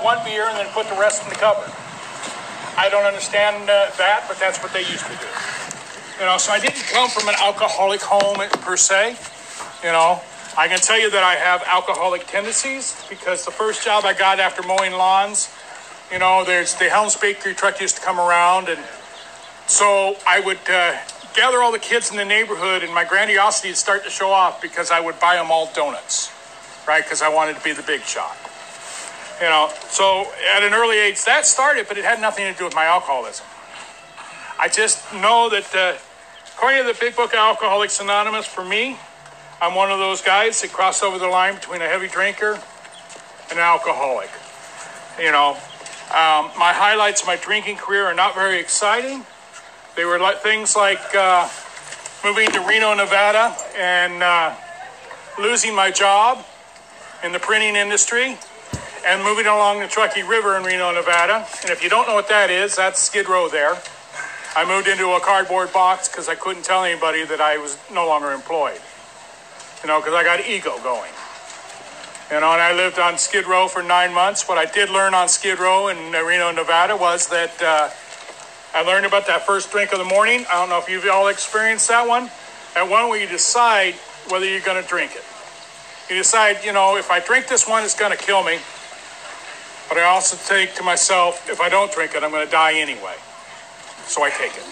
one beer and then put the rest in the cupboard. I don't understand uh, that, but that's what they used to do. You know, so I didn't come from an alcoholic home per se. You know, I can tell you that I have alcoholic tendencies because the first job I got after mowing lawns, you know, there's the Helms Bakery truck used to come around, and so I would uh, gather all the kids in the neighborhood, and my grandiosity would start to show off because I would buy them all donuts, right? Because I wanted to be the big shot. You know, so at an early age that started, but it had nothing to do with my alcoholism. I just know that, uh, according to the Big Book of Alcoholics Anonymous, for me, I'm one of those guys that cross over the line between a heavy drinker and an alcoholic. You know, um, my highlights of my drinking career are not very exciting. They were like things like uh, moving to Reno, Nevada, and uh, losing my job in the printing industry and moving along the Truckee River in Reno, Nevada. And if you don't know what that is, that's Skid Row there. I moved into a cardboard box because I couldn't tell anybody that I was no longer employed. You know, because I got ego going. You know, and I lived on Skid Row for nine months. What I did learn on Skid Row in Reno, Nevada was that uh, I learned about that first drink of the morning. I don't know if you've all experienced that one. And one where you decide whether you're going to drink it. You decide, you know, if I drink this one, it's going to kill me. But I also think to myself, if I don't drink it, I'm going to die anyway. So I take it.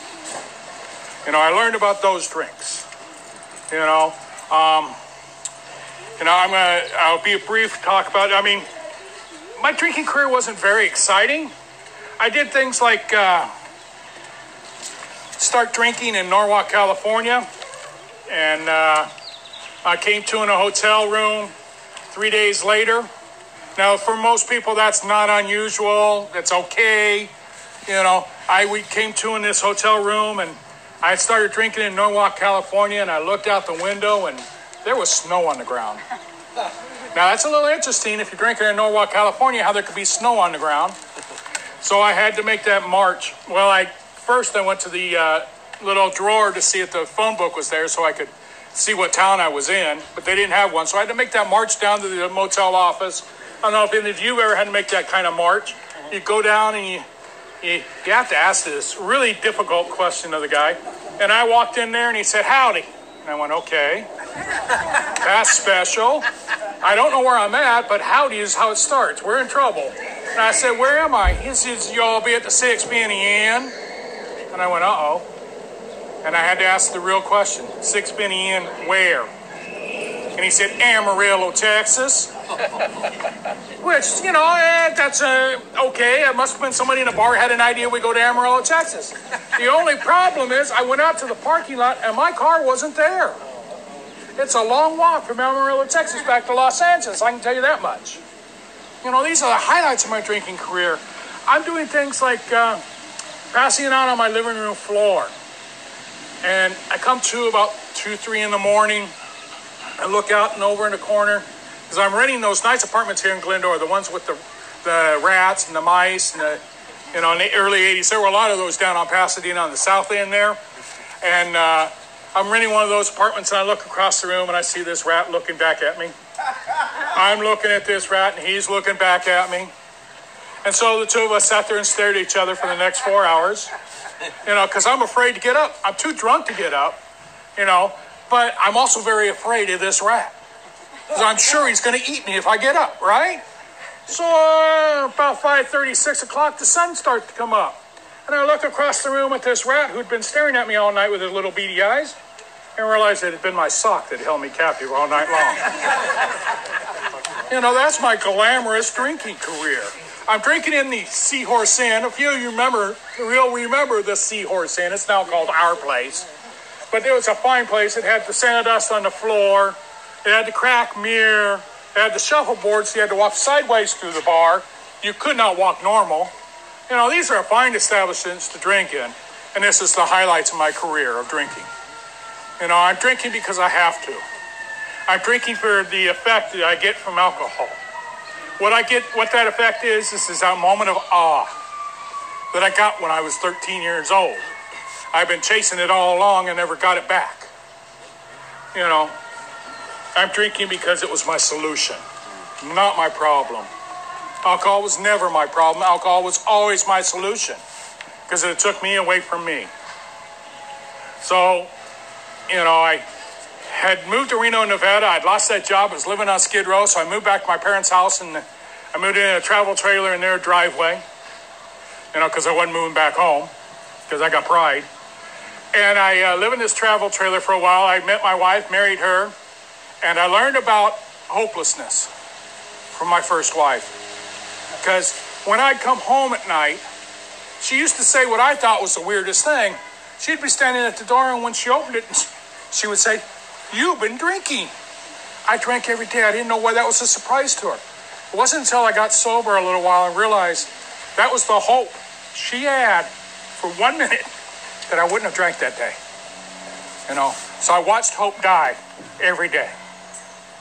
You know, I learned about those drinks. You know, um, you know, I'm gonna. I'll be a brief talk about. I mean, my drinking career wasn't very exciting. I did things like uh, start drinking in Norwalk, California, and uh, I came to in a hotel room. Three days later, now, for most people, that's not unusual. That's okay. You know, I we came to in this hotel room and I started drinking in Norwalk, California, and I looked out the window and there was snow on the ground. Now, that's a little interesting if you're drinking in Norwalk, California, how there could be snow on the ground. So I had to make that march. Well, I first I went to the uh, little drawer to see if the phone book was there so I could see what town I was in, but they didn't have one. So I had to make that march down to the motel office I don't know if any of you ever had to make that kind of march. You go down and you, you, you have to ask this really difficult question of the guy. And I walked in there and he said, Howdy. And I went, Okay. That's special. I don't know where I'm at, but howdy is how it starts. We're in trouble. And I said, Where am I? He says, Y'all be at the Six Penny Inn. And I went, Uh oh. And I had to ask the real question Six Penny Inn, where? And he said, Amarillo, Texas. Which, you know, eh, that's uh, okay. It must have been somebody in a bar had an idea we go to Amarillo, Texas. The only problem is I went out to the parking lot and my car wasn't there. It's a long walk from Amarillo, Texas back to Los Angeles. I can tell you that much. You know, these are the highlights of my drinking career. I'm doing things like uh, passing it out on my living room floor. And I come to about 2, 3 in the morning. I look out and over in the corner because I'm renting those nice apartments here in Glendora, the ones with the the rats and the mice and the you know in the early 80s. There were a lot of those down on Pasadena on the south end there, and uh, I'm renting one of those apartments and I look across the room and I see this rat looking back at me. I'm looking at this rat and he's looking back at me. And so the two of us sat there and stared at each other for the next four hours. You know, because I'm afraid to get up. I'm too drunk to get up, you know, but I'm also very afraid of this rat. Because I'm sure he's going to eat me if I get up, right? So uh, about 5.30, 6 o'clock, the sun starts to come up. And I look across the room at this rat who'd been staring at me all night with his little beady eyes and realized it had been my sock that held me captive all night long. you know, that's my glamorous drinking career. I'm drinking in the Seahorse Inn. A few of you remember, real remember the Seahorse Inn. It's now called Our Place. But it was a fine place. It had the sand dust on the floor. It had the crack mirror. It had the shuffleboard, so you had to walk sideways through the bar. You could not walk normal. You know, these are fine establishments to drink in, and this is the highlights of my career of drinking. You know, I'm drinking because I have to. I'm drinking for the effect that I get from alcohol. What I get, what that effect is, this is that moment of awe that I got when I was 13 years old. I've been chasing it all along and never got it back. You know, I'm drinking because it was my solution, not my problem. Alcohol was never my problem. Alcohol was always my solution because it took me away from me. So, you know, I had moved to Reno, Nevada. I'd lost that job. I was living on Skid Row, so I moved back to my parents' house and I moved in a travel trailer in their driveway, you know, because I wasn't moving back home because I got pride. And I uh, lived in this travel trailer for a while. I met my wife, married her, and I learned about hopelessness from my first wife. Because when I'd come home at night, she used to say what I thought was the weirdest thing. She'd be standing at the door, and when she opened it, she would say, You've been drinking. I drank every day. I didn't know why that was a surprise to her. It wasn't until I got sober a little while and realized that was the hope she had for one minute that I wouldn't have drank that day. You know, so I watched hope die every day.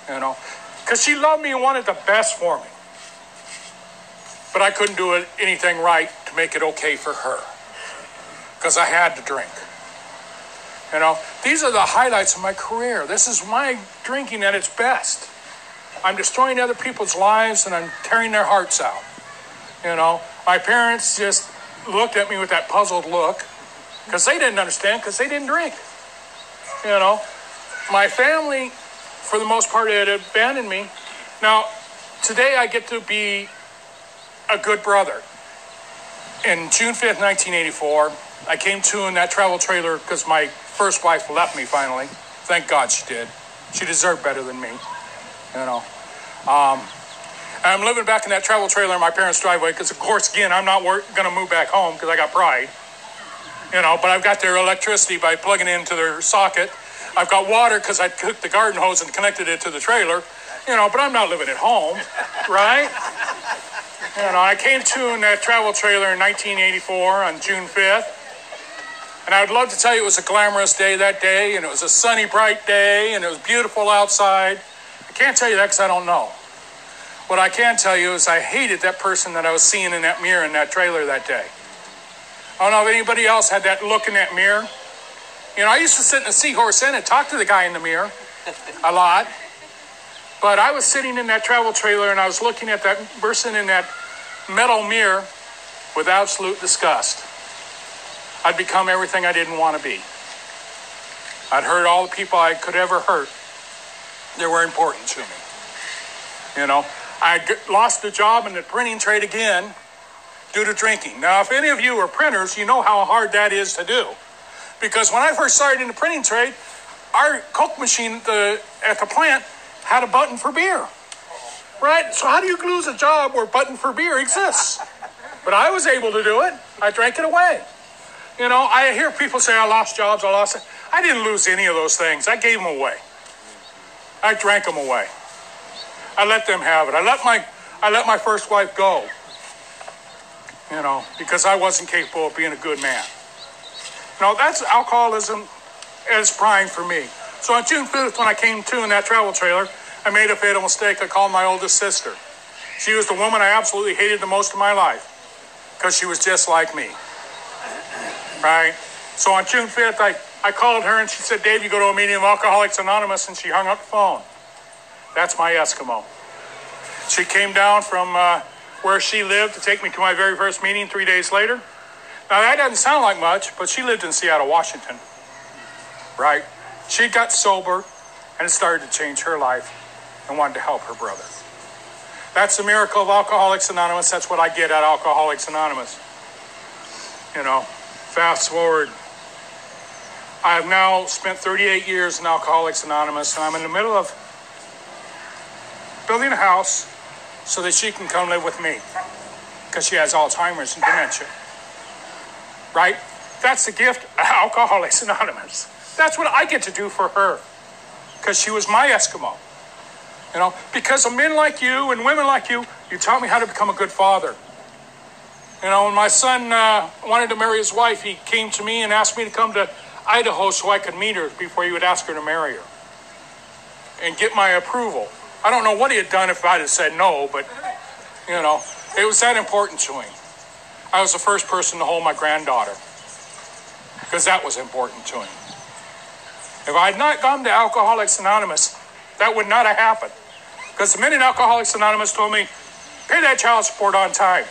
You know, because she loved me and wanted the best for me. But I couldn't do anything right to make it okay for her because I had to drink. You know, these are the highlights of my career. This is my drinking at its best. I'm destroying other people's lives and I'm tearing their hearts out. You know, my parents just looked at me with that puzzled look because they didn't understand because they didn't drink. You know, my family, for the most part, had abandoned me. Now, today I get to be a good brother. In June 5th, 1984, I came to in that travel trailer because my first wife left me finally. Thank God she did. She deserved better than me, you know. Um, I'm living back in that travel trailer in my parents' driveway because, of course, again, I'm not going to move back home because I got pride, you know. But I've got their electricity by plugging into their socket. I've got water because I took the garden hose and connected it to the trailer, you know. But I'm not living at home, right? You know, I came to in that travel trailer in 1984 on June 5th. And I would love to tell you it was a glamorous day that day, and it was a sunny, bright day, and it was beautiful outside. I can't tell you that because I don't know. What I can tell you is I hated that person that I was seeing in that mirror in that trailer that day. I don't know if anybody else had that look in that mirror. You know, I used to sit in the seahorse inn and talk to the guy in the mirror a lot. But I was sitting in that travel trailer and I was looking at that person in that metal mirror with absolute disgust. I'd become everything I didn't want to be. I'd hurt all the people I could ever hurt that were important to me. You know, I lost the job in the printing trade again due to drinking. Now, if any of you are printers, you know how hard that is to do. Because when I first started in the printing trade, our Coke machine at the, at the plant had a button for beer. Right? So how do you lose a job where button for beer exists? But I was able to do it. I drank it away. You know, I hear people say I lost jobs, I lost it. I didn't lose any of those things. I gave them away. I drank them away. I let them have it. I let my I let my first wife go. You know, because I wasn't capable of being a good man. Know, that's alcoholism its prime for me. So on June 5th, when I came to in that travel trailer, I made a fatal mistake. I called my oldest sister. She was the woman I absolutely hated the most in my life because she was just like me right? So on June 5th, I, I called her and she said, Dave, you go to a meeting of Alcoholics Anonymous, and she hung up the phone. That's my Eskimo. She came down from uh, where she lived to take me to my very first meeting three days later. Now, that doesn't sound like much, but she lived in Seattle, Washington, right? She got sober and started to change her life and wanted to help her brother. That's the miracle of Alcoholics Anonymous. That's what I get at Alcoholics Anonymous. You know, Fast forward. I have now spent 38 years in Alcoholics Anonymous, and I'm in the middle of building a house so that she can come live with me because she has Alzheimer's and dementia. Right? That's the gift of Alcoholics Anonymous. That's what I get to do for her because she was my Eskimo. You know, because of men like you and women like you, you taught me how to become a good father. You know, when my son uh, wanted to marry his wife, he came to me and asked me to come to Idaho so I could meet her before he would ask her to marry her and get my approval. I don't know what he had done if I'd have said no, but, you know, it was that important to him. I was the first person to hold my granddaughter because that was important to him. If I had not gone to Alcoholics Anonymous, that would not have happened. Because the minute Alcoholics Anonymous told me, Pay that child support on time.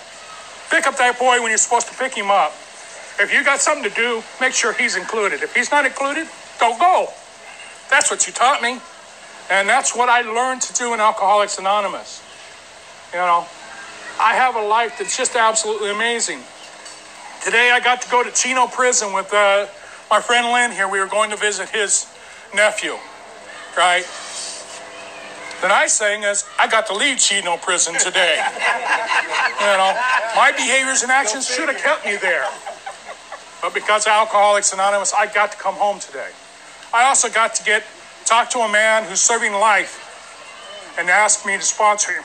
Pick up that boy when you're supposed to pick him up. If you got something to do, make sure he's included. If he's not included, don't go. That's what you taught me. And that's what I learned to do in Alcoholics Anonymous. You know, I have a life that's just absolutely amazing. Today I got to go to Chino Prison with uh, my friend Lynn here. We were going to visit his nephew, right? The nice thing is I got to leave Chino Prison today. you know, my behaviors and actions should have kept me there. But because of Alcoholics Anonymous, I got to come home today. I also got to get talk to a man who's serving life and asked me to sponsor him.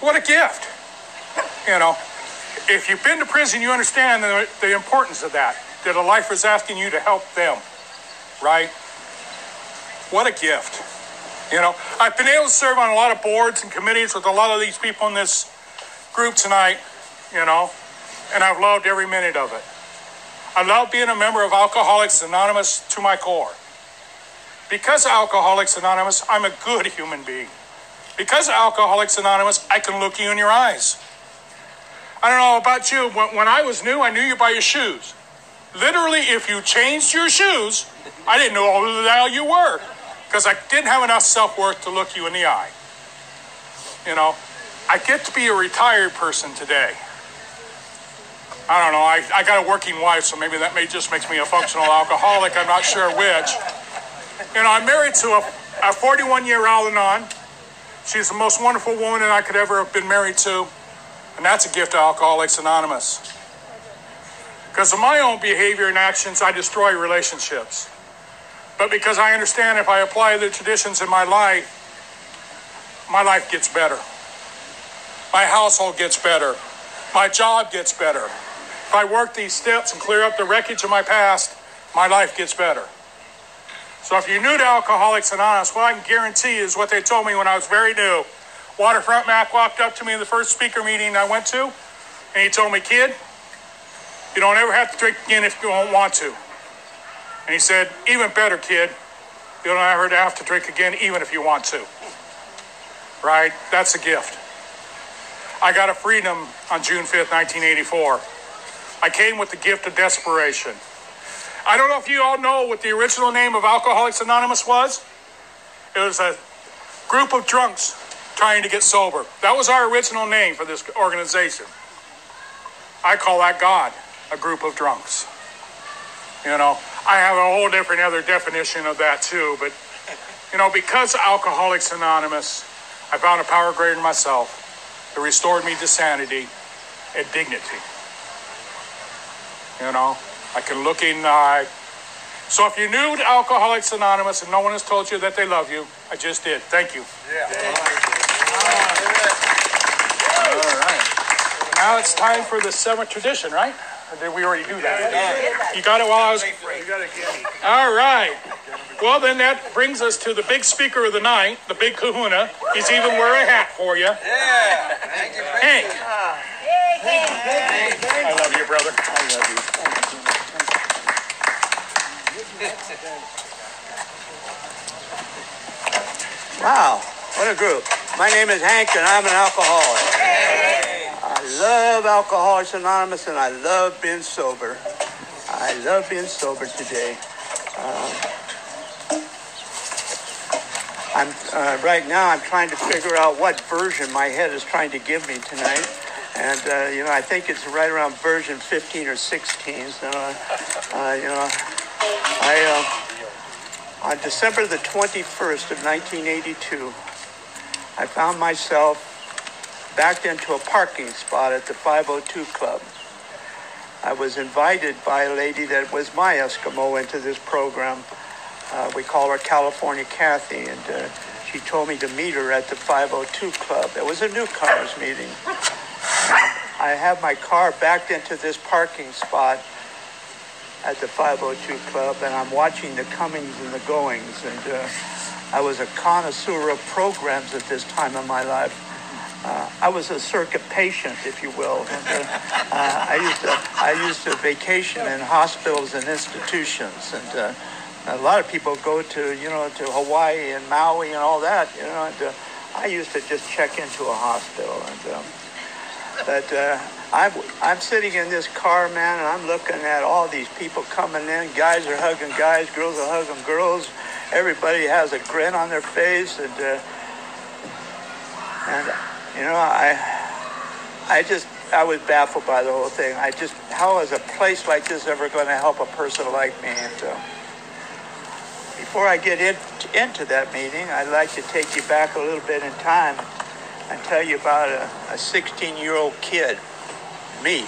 What a gift. You know, if you've been to prison, you understand the, the importance of that, that a lifer is asking you to help them, right? What a gift. You know, I've been able to serve on a lot of boards and committees with a lot of these people in this group tonight, you know, and I've loved every minute of it. I love being a member of Alcoholics Anonymous to my core. Because Alcoholics Anonymous, I'm a good human being. Because Alcoholics Anonymous, I can look you in your eyes. I don't know about you. When, when I was new, I knew you by your shoes. Literally, if you changed your shoes, I didn't know who the hell you were because I didn't have enough self worth to look you in the eye. You know, I get to be a retired person today. I don't know. I, I got a working wife, so maybe that may just makes me a functional alcoholic. I'm not sure which. Know, I'm married to a 41 year Al Anon. She's the most wonderful woman that I could ever have been married to. And that's a gift to Alcoholics Anonymous. Because of my own behavior and actions, I destroy relationships. But because I understand if I apply the traditions in my life, my life gets better. My household gets better. My job gets better. If I work these steps and clear up the wreckage of my past, my life gets better. So if you're new to Alcoholics Anonymous, what I can guarantee is what they told me when I was very new. Waterfront Mac walked up to me in the first speaker meeting I went to, and he told me, kid, you don't ever have to drink again if you don't want to. And he said, even better, kid, you don't ever have to drink again even if you want to. Right? That's a gift. I got a freedom on June 5th, 1984. I came with the gift of desperation. I don't know if you all know what the original name of Alcoholics Anonymous was. It was a group of drunks trying to get sober. That was our original name for this organization. I call that God, a group of drunks. You know, I have a whole different other definition of that too, but you know, because Alcoholics Anonymous, I found a power greater than myself that restored me to sanity and dignity. You know, I can look in the eye. So if you're new to Alcoholics Anonymous and no one has told you that they love you, I just did. Thank you. Yeah. All right. Now it's time for the seventh tradition, right? Or did we already do that? You got it while I was. All right. Well, then that brings us to the big speaker of the night, the big kahuna. He's even wearing a hat for you. Yeah. Hank. I love you, brother. I love you. Wow, what a group. My name is Hank and I'm an alcoholic. I love Alcoholics Anonymous and I love being sober. I love being sober today. Uh, I'm uh, right now. I'm trying to figure out what version my head is trying to give me tonight, and uh, you know, I think it's right around version 15 or 16. So, uh, uh, you know, I uh, on December the 21st of 1982, I found myself backed into a parking spot at the 502 Club. I was invited by a lady that was my Eskimo into this program. Uh, we call her California Kathy, and uh, she told me to meet her at the 502 Club. It was a newcomers meeting. And I have my car backed into this parking spot at the 502 Club, and I'm watching the comings and the goings. And uh, I was a connoisseur of programs at this time in my life. Uh, I was a circuit patient, if you will. And, uh, uh, I used to I used to vacation in hospitals and institutions, and uh, a lot of people go to you know to Hawaii and Maui and all that. You know, and, uh, I used to just check into a hospital, and um, but uh, I'm I'm sitting in this car, man, and I'm looking at all these people coming in. Guys are hugging guys, girls are hugging girls. Everybody has a grin on their face, and uh, and you know I I just I was baffled by the whole thing. I just how is a place like this ever going to help a person like me? And uh, before I get in, into that meeting, I'd like to take you back a little bit in time and tell you about a 16 year old kid, me.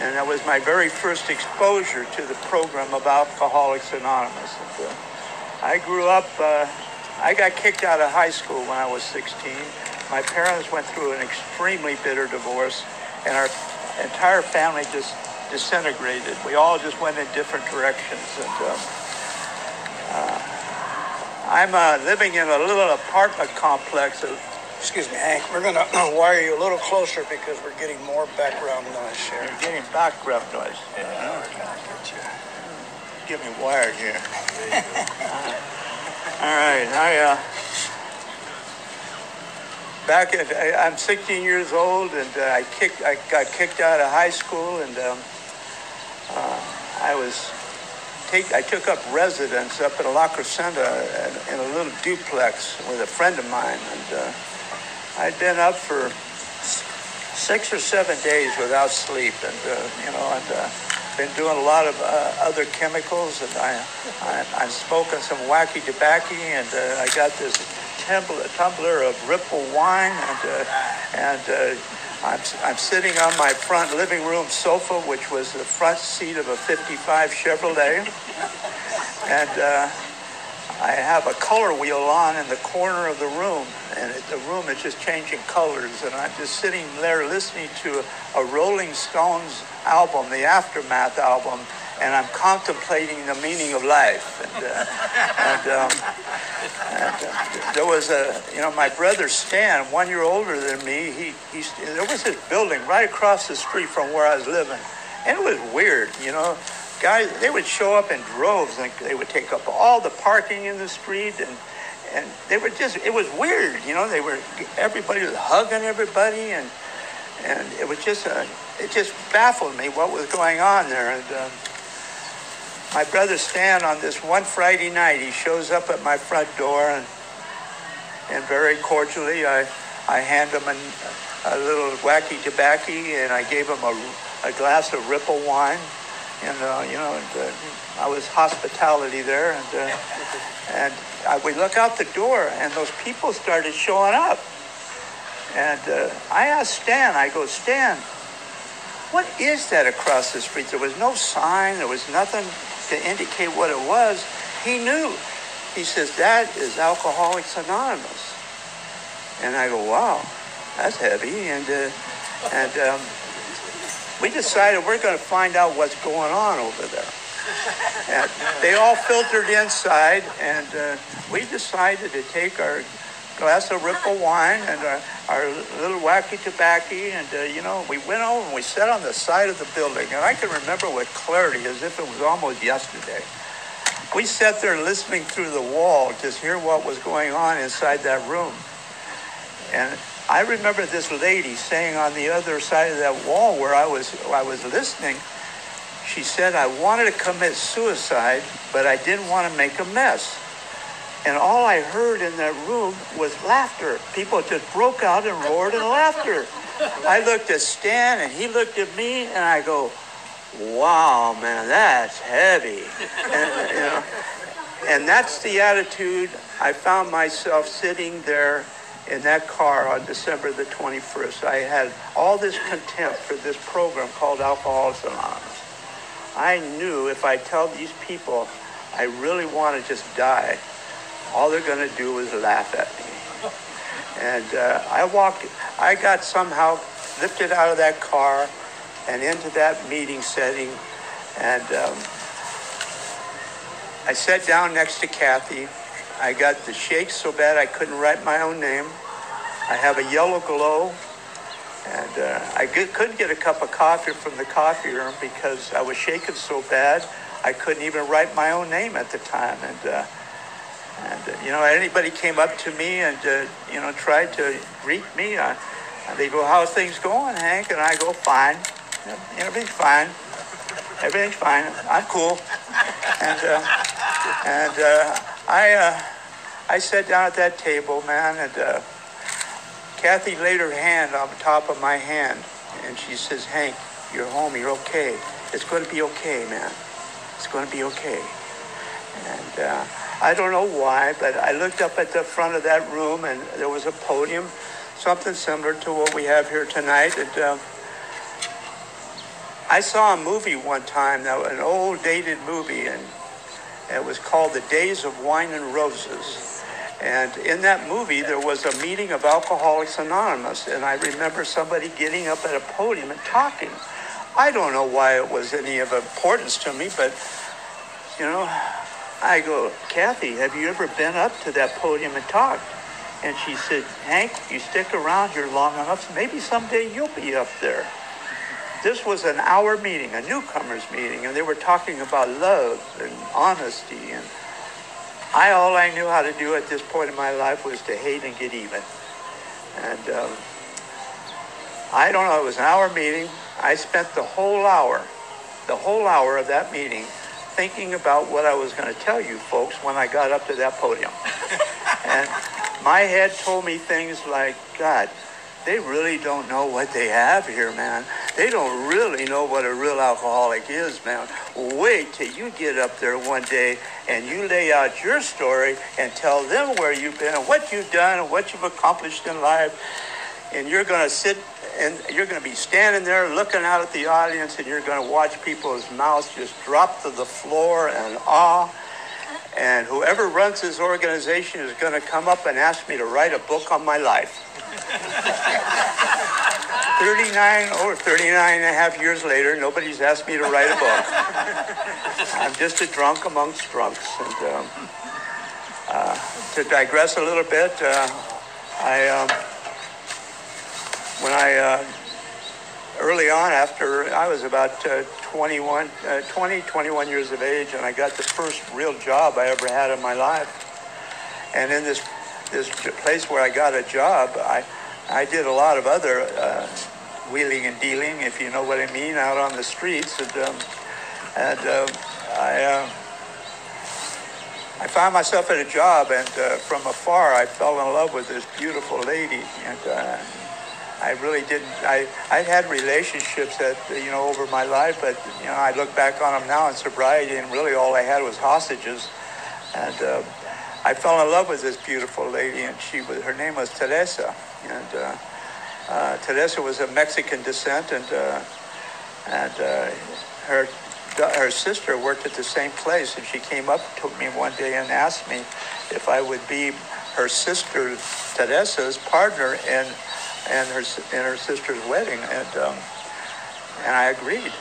And that was my very first exposure to the program of Alcoholics Anonymous. Uh, I grew up, uh, I got kicked out of high school when I was 16. My parents went through an extremely bitter divorce, and our entire family just disintegrated. We all just went in different directions. And um, uh, I'm uh, living in a little apartment complex. Excuse me, Hank. We're going to wire you a little closer because we're getting more background noise here. You're getting background noise. Yeah, to get you. Get me wired here. All right, I uh, back at I, I'm 16 years old, and uh, I kicked I got kicked out of high school, and um, uh, I was take I took up residence up in La Crescenta in a little duplex with a friend of mine, and uh, I'd been up for six or seven days without sleep, and uh, you know, and uh, been doing a lot of uh, other chemicals, and I, I I'm smoking some wacky tobacco, and uh, I got this tumbler, tumbler of Ripple wine, and uh, and uh, I'm I'm sitting on my front living room sofa, which was the front seat of a '55 Chevrolet, and. I have a color wheel on in the corner of the room, and the room is just changing colors. And I'm just sitting there listening to a Rolling Stones album, the Aftermath album, and I'm contemplating the meaning of life. And, uh, and, um, and uh, there was a, you know, my brother Stan, one year older than me, he, he, there was this building right across the street from where I was living. And it was weird, you know guys, they would show up in droves and they would take up all the parking in the street and and they were just it was weird, you know. They were everybody was hugging everybody and and it was just a it just baffled me what was going on there. And uh, my brother Stan on this one Friday night, he shows up at my front door and and very cordially I I hand him an, a little wacky tobacco and I gave him a, a glass of Ripple wine and uh, you know, and, uh, I was hospitality there, and uh, and I, we look out the door, and those people started showing up, and uh, I asked Stan, I go, Stan, what is that across the street? There was no sign, there was nothing to indicate what it was. He knew. He says that is Alcoholics Anonymous, and I go, wow, that's heavy, and uh, and. Um, we decided we're going to find out what's going on over there. And they all filtered inside, and uh, we decided to take our glass of Ripple wine and our, our little wacky tobacco, and uh, you know, we went over and we sat on the side of the building, and I can remember with clarity as if it was almost yesterday. We sat there listening through the wall to hear what was going on inside that room. And I remember this lady saying on the other side of that wall where I was I was listening, she said I wanted to commit suicide, but I didn't want to make a mess. And all I heard in that room was laughter. People just broke out and roared in laughter. I looked at Stan and he looked at me and I go, wow, man, that's heavy. And, you know, and that's the attitude I found myself sitting there in that car on December the 21st. I had all this contempt for this program called Alcoholics Anonymous. I knew if I tell these people I really want to just die, all they're going to do is laugh at me. And uh, I walked, I got somehow lifted out of that car and into that meeting setting. And um, I sat down next to Kathy I got the shakes so bad I couldn't write my own name. I have a yellow glow, and uh, I get, couldn't get a cup of coffee from the coffee room because I was shaking so bad I couldn't even write my own name at the time. And uh, And, uh, you know, anybody came up to me and, uh, you know, tried to greet me, uh, they go, how's things going, Hank? And I go, fine. Everything's fine. Everything's fine. I'm cool. And, uh, and uh, I, I sat down at that table, man, and Kathy laid her hand on top of my hand, and she says, Hank, you're home. You're okay. It's going to be okay, man. It's going to be okay. And uh, I don't know why, but I looked up at the front of that room, and there was a podium, something similar to what we have here tonight. And, uh, I saw a movie one time, that an old dated movie, and it was called The Days of Wine and Roses. And in that movie, there was a meeting of Alcoholics Anonymous, and I remember somebody getting up at a podium and talking. I don't know why it was any of importance to me, but you know, I go, Kathy, have you ever been up to that podium and talked? And she said, Hank, you stick around here long enough, maybe someday you'll be up there. This was an hour meeting, a newcomers meeting, and they were talking about love and honesty. And I, all I knew how to do at this point in my life was to hate and get even. And um, I don't know, it was an hour meeting. I spent the whole hour, the whole hour of that meeting thinking about what I was going to tell you folks when I got up to that podium. and my head told me things like, God, they really don't know what they have here, man. They don't really know what a real alcoholic is, man. Wait till you get up there one day and you lay out your story and tell them where you've been and what you've done and what you've accomplished in life. And you're going to sit and you're going to be standing there looking out at the audience and you're going to watch people's mouths just drop to the floor in awe. And whoever runs this organization is going to come up and ask me to write a book on my life. 39 or 39 and a half years later, nobody's asked me to write a book. I'm just a drunk amongst drunks. And um, uh, to digress a little bit, uh, I um, when I uh, early on after I was about uh, 21, uh, 20, 21 years of age, and I got the first real job I ever had in my life. And in this this place where I got a job, I, I did a lot of other uh, wheeling and dealing, if you know what I mean, out on the streets. And, um, and uh, I, uh, I found myself at a job, and uh, from afar, I fell in love with this beautiful lady. And uh, I really didn't. I I had relationships that you know over my life, but you know I look back on them now in sobriety, and really all I had was hostages. And uh, I fell in love with this beautiful lady, and she was her name was Teresa, and uh, uh, Teresa was of Mexican descent, and uh, and uh, her her sister worked at the same place, and she came up to me one day and asked me if I would be her sister Teresa's partner in and her in her sister's wedding, and um, and I agreed,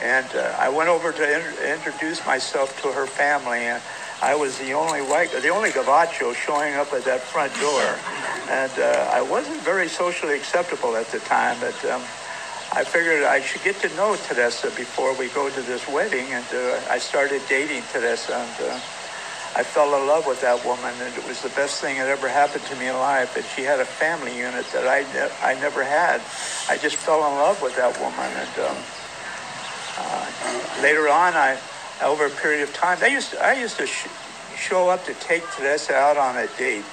and uh, I went over to in- introduce myself to her family, and I was the only white, the only gavacho showing up at that front door. And uh, I wasn't very socially acceptable at the time, but um, I figured I should get to know Teresa before we go to this wedding. And uh, I started dating Teresa, and uh, I fell in love with that woman, and it was the best thing that ever happened to me in life. And she had a family unit that I, ne- I never had. I just fell in love with that woman. And um, later on, I over a period of time. They used to, I used to sh- show up to take Teresa out on a date.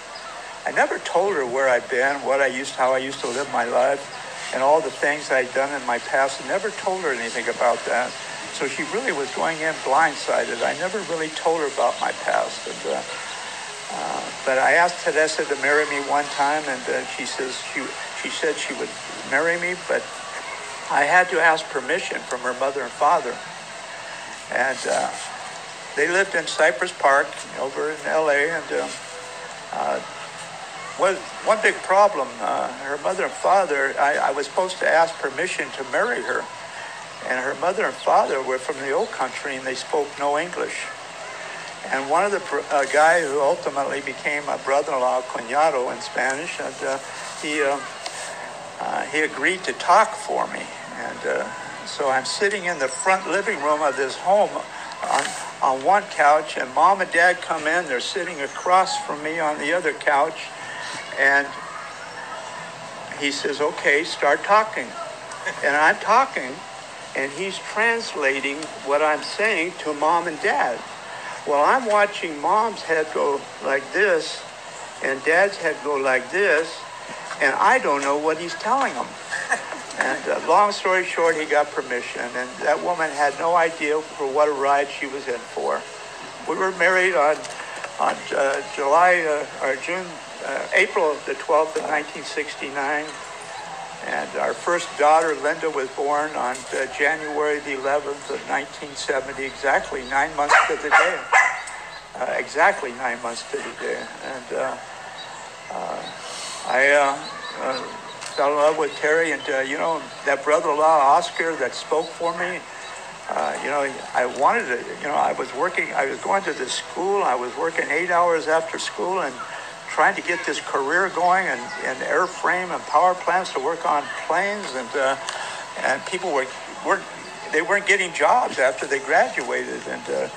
I never told her where I'd been, what I used, how I used to live my life, and all the things I'd done in my past. I never told her anything about that. So she really was going in blindsided. I never really told her about my past. And, uh, uh, but I asked Teresa to marry me one time, and uh, she says she she said she would marry me, but I had to ask permission from her mother and father and uh, they lived in Cypress Park over in L.A. And um, uh, was one big problem. Uh, her mother and father. I, I, was supposed to ask permission to marry her, and her mother and father were from the old country, and they spoke no English. And one of the uh, guy who ultimately became my brother-in-law, cuñado in Spanish, and uh, he uh, uh, he agreed to talk for me, and uh, so I'm sitting in the front living room of this home on, on one couch, and mom and dad come in. They're sitting across from me on the other couch, and he says, "Okay, start talking." and I'm talking, and he's translating what I'm saying to mom and dad. Well, I'm watching mom's head go like this, and dad's head go like this, and I don't know what he's telling them. And uh, long story short, he got permission, and that woman had no idea for what a ride she was in for. We were married on on uh, July uh, or June, uh, April the 12th of 1969, and our first daughter, Linda, was born on uh, January the 11th of 1970, exactly nine months to the day. Uh, exactly nine months to the day, and I fell in love with Terry, and uh, you know that brother-in-law Oscar that spoke for me. Uh, you know, I wanted to. You know, I was working. I was going to this school. I was working eight hours after school and trying to get this career going and, and airframe and power plants to work on planes, and uh, and people were weren't they weren't getting jobs after they graduated, and uh,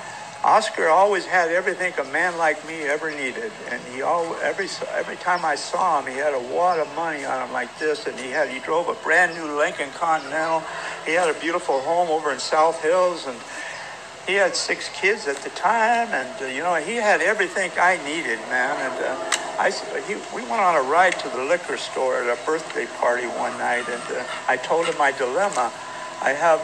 Oscar always had everything a man like me ever needed, and he all every every time I saw him, he had a wad of money on him like this, and he had he drove a brand new Lincoln Continental. He had a beautiful home over in South Hills, and he had six kids at the time, and uh, you know he had everything I needed, man. And uh, I he, we went on a ride to the liquor store at a birthday party one night, and uh, I told him my dilemma. I have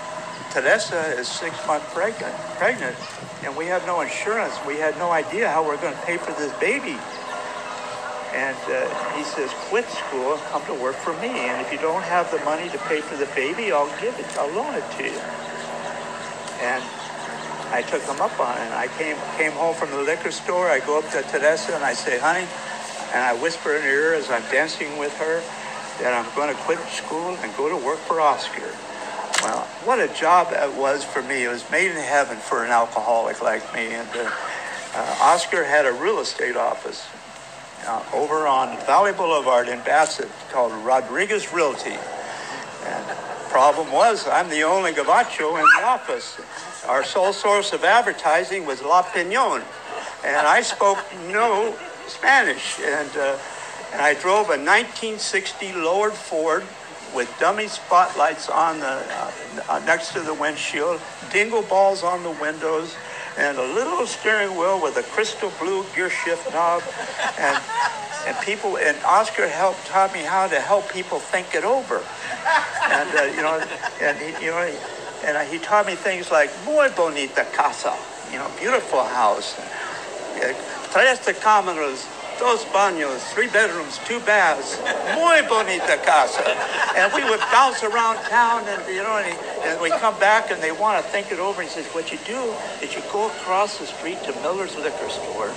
Teresa is six months pregnant, pregnant, and we have no insurance. We had no idea how we're going to pay for this baby. And uh, he says, quit school and come to work for me. And if you don't have the money to pay for the baby, I'll give it. I'll loan it to you. And I took him up on it. And I came came home from the liquor store. I go up to Teresa and I say, honey, and I whisper in her ear as I'm dancing with her that I'm going to quit school and go to work for Oscar. Well, what a job that was for me. It was made in heaven for an alcoholic like me. And uh, uh, Oscar had a real estate office uh, over on Valley Boulevard in Bassett called Rodriguez Realty. And the problem was, I'm the only Gabacho in the office. Our sole source of advertising was La Opinión. And I spoke no Spanish. And, uh, and I drove a 1960 lowered Ford with dummy spotlights on the uh, uh, next to the windshield, dingle balls on the windows, and a little steering wheel with a crystal blue gear shift knob, and and people and Oscar helped taught me how to help people think it over, and uh, you know, and he, you know, and he taught me things like muy bonita casa, you know, beautiful house, tres cámaras dos baños, three bedrooms, two baths, muy bonita casa. And we would bounce around town and, you know, and, and we come back and they want to think it over. He says, what you do is you go across the street to Miller's Liquor Store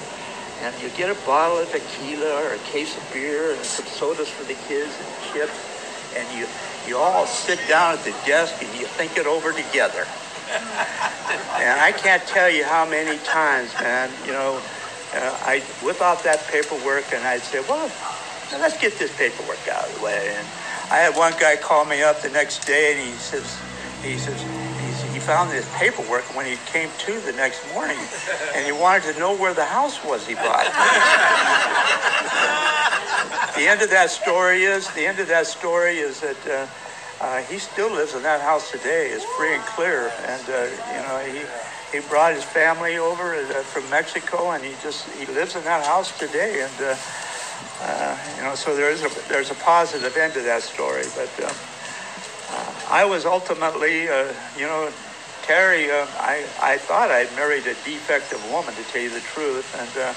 and you get a bottle of tequila or a case of beer and some sodas for the kids and chips. And you, you all sit down at the desk and you think it over together. and I can't tell you how many times, man, you know, uh, I'd whip off that paperwork and I'd say, well, let's get this paperwork out of the way. And I had one guy call me up the next day and he says, he says, he found this paperwork when he came to the next morning and he wanted to know where the house was he bought. the end of that story is, the end of that story is that uh, uh, he still lives in that house today, It's free and clear. And, uh, you know, he, he brought his family over uh, from Mexico, and he just he lives in that house today. And uh, uh, you know, so there is a there's a positive end to that story. But uh, uh, I was ultimately, uh, you know, Terry. I I thought I'd married a defective woman, to tell you the truth, and.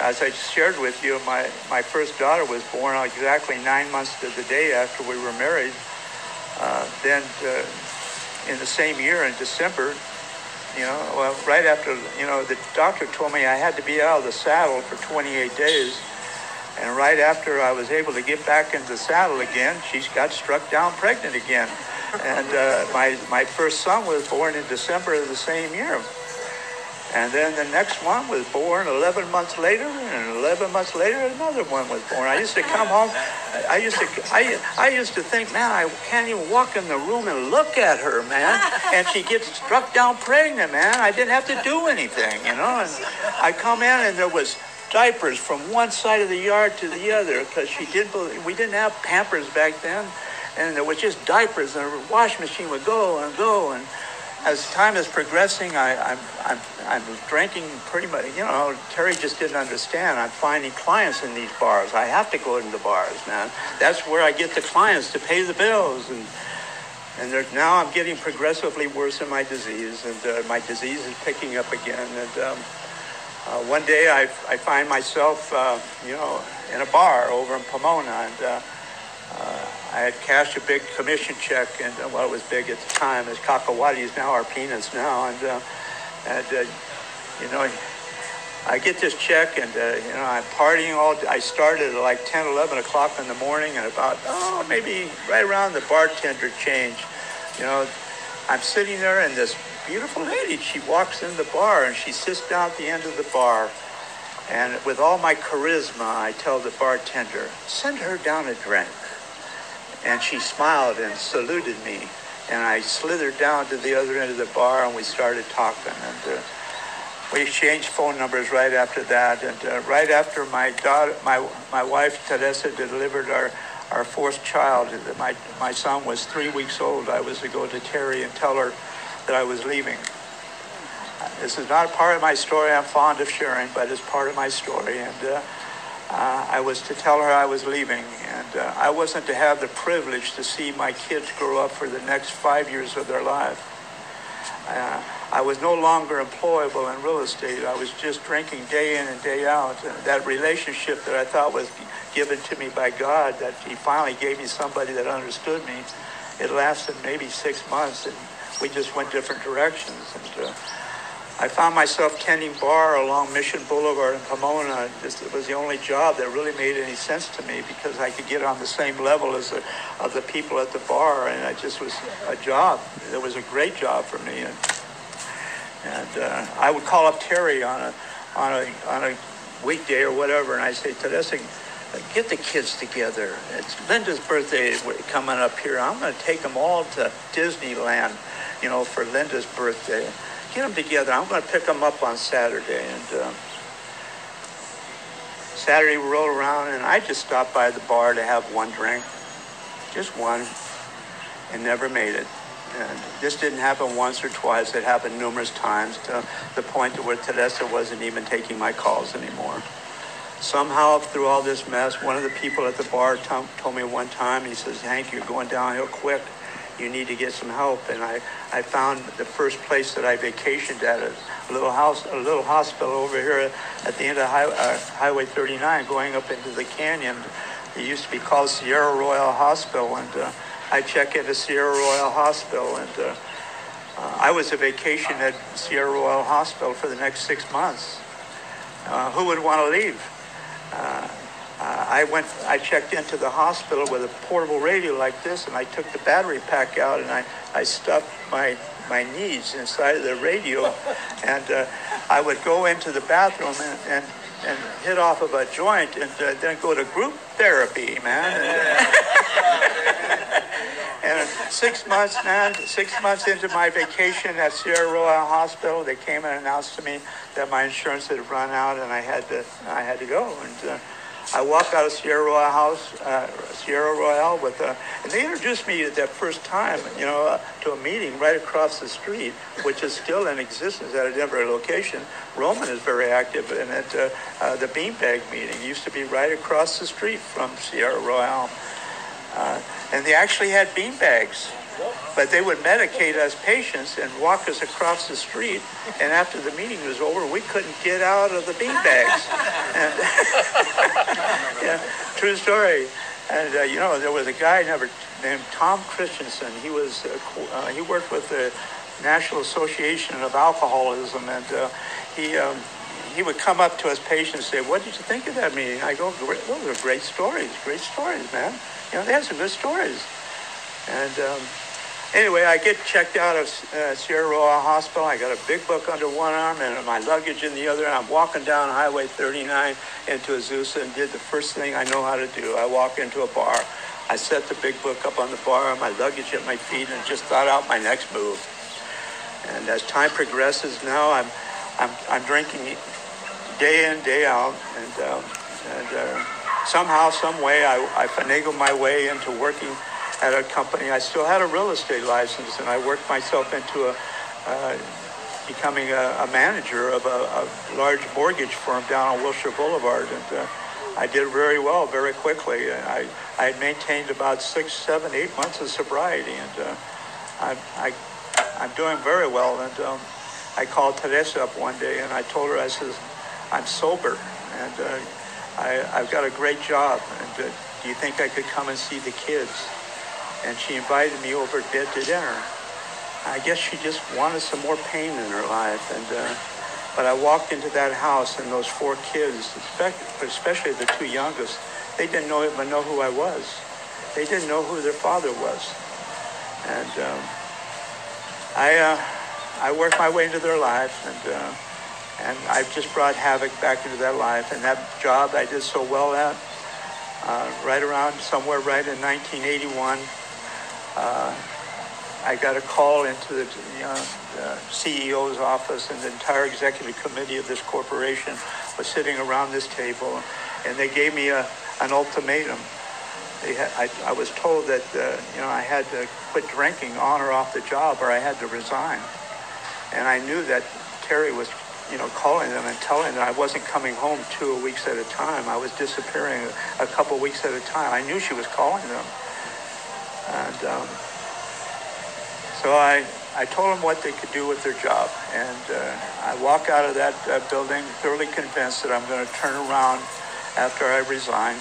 as I shared with you, my, my first daughter was born exactly nine months to the day after we were married. then in the same year, in December, you know, well, right after, you know, the doctor told me I had to be out of the saddle for 28 days. And right after I was able to get back into the saddle again, she got struck down pregnant again. And uh, my, my first son was born in December of the same year. And then the next one was born 11 months later, and 11 months later, another one was born. I used to come home. I used to, I, I used to think, man, I can't even walk in the room and look at her, man. And she gets struck down pregnant, man. I didn't have to do anything, you know. And I come in, and there was diapers from one side of the yard to the other because she did. We didn't have Pampers back then, and there was just diapers, and the wash machine would go and go and as time is progressing, I, am I'm, I'm, I'm drinking pretty much, you know, Terry just didn't understand. I'm finding clients in these bars. I have to go into the bars, man. That's where I get the clients to pay the bills. And, and now I'm getting progressively worse in my disease, and uh, my disease is picking up again. And um, uh, one day I, I find myself, uh, you know, in a bar over in Pomona, and uh, uh, I had cashed a big commission check, and uh, well, it was big at the time. As cacahuates now are peanuts now, and uh, and uh, you know, I get this check, and uh, you know, I'm partying all. I started at like 10, 11 o'clock in the morning, and about oh maybe right around the bartender change, you know, I'm sitting there, and this beautiful lady, she walks in the bar, and she sits down at the end of the bar. And with all my charisma, I tell the bartender, send her down a drink. And she smiled and saluted me. And I slithered down to the other end of the bar and we started talking. And uh, we exchanged phone numbers right after that. And uh, right after my daughter, my, my wife Teresa delivered our, our fourth child, my, my son was three weeks old, I was to go to Terry and tell her that I was leaving. This is not part of my story I'm fond of sharing, but it's part of my story. And uh, uh, I was to tell her I was leaving, and uh, I wasn't to have the privilege to see my kids grow up for the next five years of their life. Uh, I was no longer employable in real estate. I was just drinking day in and day out. And that relationship that I thought was given to me by God, that He finally gave me somebody that understood me, it lasted maybe six months, and we just went different directions. And, uh, I found myself tending bar along Mission Boulevard in Pomona. This was the only job that really made any sense to me because I could get on the same level as the, of the people at the bar, and it just was a job. It was a great job for me, and, and uh, I would call up Terry on a on a on a weekday or whatever, and I'd say, Teresa, get the kids together. It's Linda's birthday coming up here. I'm going to take them all to Disneyland, you know, for Linda's birthday get them together. I'm going to pick them up on Saturday. And uh, Saturday we roll around, and I just stopped by the bar to have one drink, just one, and never made it. And this didn't happen once or twice. It happened numerous times to the point to where Teresa wasn't even taking my calls anymore. Somehow, through all this mess, one of the people at the bar t- told me one time, he says, Hank, you're going downhill quick you need to get some help. And I, I found the first place that I vacationed at a little house, a little hospital over here at the end of high, uh, Highway 39, going up into the canyon. It used to be called Sierra Royale Hospital, and uh, I check into Sierra Royale Hospital, and uh, uh, I was a vacation at Sierra Royale Hospital for the next six months. Uh, who would want to leave? Uh, uh, I went, I checked into the hospital with a portable radio like this, and I took the battery pack out and I, I stuffed my my knees inside of the radio, and uh, I would go into the bathroom and, and, and hit off of a joint, and uh, then go to group therapy, man. and six months, man, six months into my vacation at Sierra Royale Hospital, they came and announced to me that my insurance had run out, and I had to I had to go, and. I walked out of Sierra Royale House, uh, Sierra Royale, with, uh, and they introduced me that first time, you know, uh, to a meeting right across the street, which is still in existence at a Denver location. Roman is very active in it. Uh, uh, the beanbag meeting used to be right across the street from Sierra Royale, uh, and they actually had beanbags but they would medicate us patients and walk us across the street. And after the meeting was over, we couldn't get out of the beanbags. and yeah, true story. And uh, you know, there was a guy never named Tom Christensen. He was uh, uh, he worked with the National Association of Alcoholism, and uh, he. Um, he would come up to us patients and say, "What did you think of that meeting?" I go, "Those are great stories, great stories, man. You know, they had some good stories." And um, anyway, I get checked out of uh, Sierra Royale Hospital. I got a big book under one arm and my luggage in the other. And I'm walking down Highway 39 into Azusa and did the first thing I know how to do. I walk into a bar. I set the big book up on the bar, my luggage at my feet, and just thought out my next move. And as time progresses, now I'm I'm, I'm drinking day in day out, and um, and uh, somehow, some way, I, I finagled my way into working at a company. I still had a real estate license, and I worked myself into a uh, becoming a, a, manager of a, a, large mortgage firm down on Wilshire Boulevard, and uh, I did very well very quickly. I, I had maintained about six, seven, eight months of sobriety, and uh, I, I, I'm doing very well. And um, I called Teresa up one day, and I told her, I says, I'm sober, and uh, I, I've got a great job, and uh, do you think I could come and see the kids? And she invited me over to to dinner. I guess she just wanted some more pain in her life, and uh, but I walked into that house and those four kids, especially the two youngest, they didn't know even know who I was. They didn't know who their father was. And um, I, uh, I worked my way into their life, and uh, and I've just brought havoc back into their life. And that job I did so well at, uh, right around somewhere right in 1981. Uh, I got a call into the, you know, the CEO's office and the entire executive committee of this corporation was sitting around this table and they gave me a, an ultimatum. I, I, was told that uh, you know I had to quit drinking on or off the job or I had to resign. And I knew that Terry was you know calling them and telling them I wasn't coming home two weeks at a time. I was disappearing a couple weeks at a time. I knew she was calling them. And um, so I, I told them what they could do with their job. And uh, I walk out of that uh, building thoroughly convinced that I'm going to turn around after I resign.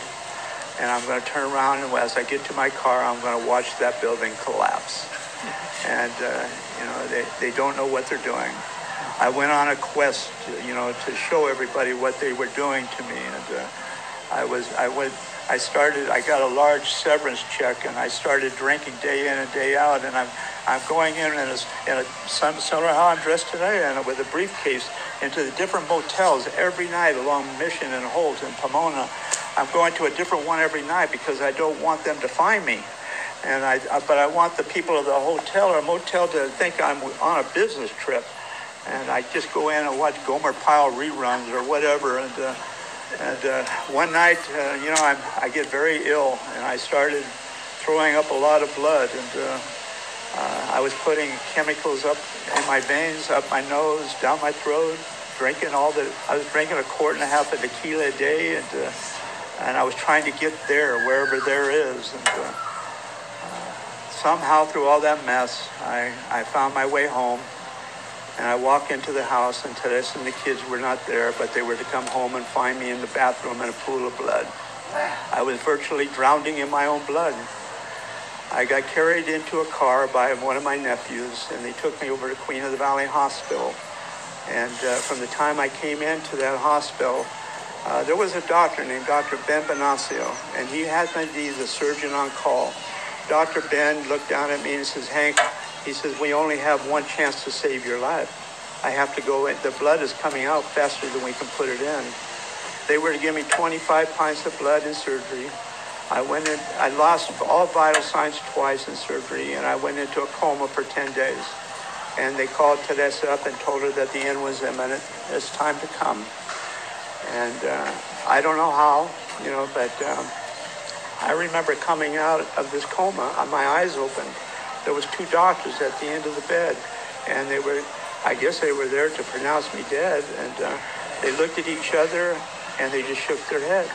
And I'm going to turn around, and as I get to my car, I'm going to watch that building collapse. And, uh, you know, they, they don't know what they're doing. I went on a quest, you know, to show everybody what they were doing to me. And uh, I was, I went, I started, I got a large severance check and I started drinking day in and day out. And I'm, I'm going in in a, in a similar how I'm dressed today and with a briefcase into the different motels every night along Mission and Holt and Pomona. I'm going to a different one every night because I don't want them to find me. And I, but I want the people of the hotel or motel to think I'm on a business trip. And I just go in and watch Gomer Pyle reruns or whatever. And, uh, and uh, one night, uh, you know, I'm, I get very ill and I started throwing up a lot of blood. And uh, uh, I was putting chemicals up in my veins, up my nose, down my throat, drinking all the, I was drinking a quart and a half of tequila a day. And, uh, and I was trying to get there, wherever there is. And uh, somehow through all that mess, I, I found my way home. And I walk into the house, and Teresa and the kids were not there, but they were to come home and find me in the bathroom in a pool of blood. I was virtually drowning in my own blood. I got carried into a car by one of my nephews, and they took me over to Queen of the Valley Hospital. And uh, from the time I came into that hospital, uh, there was a doctor named Dr. Ben Bonacio, and he had to be the surgeon on call. Dr. Ben looked down at me and says, Hank, he says, we only have one chance to save your life. I have to go in. The blood is coming out faster than we can put it in. They were to give me 25 pints of blood in surgery. I went in, I lost all vital signs twice in surgery, and I went into a coma for 10 days. And they called Teresa up and told her that the end was imminent. It's time to come. And uh, I don't know how, you know, but um, I remember coming out of this coma, uh, my eyes opened, there was two doctors at the end of the bed, and they were, I guess they were there to pronounce me dead, and uh, they looked at each other and they just shook their head.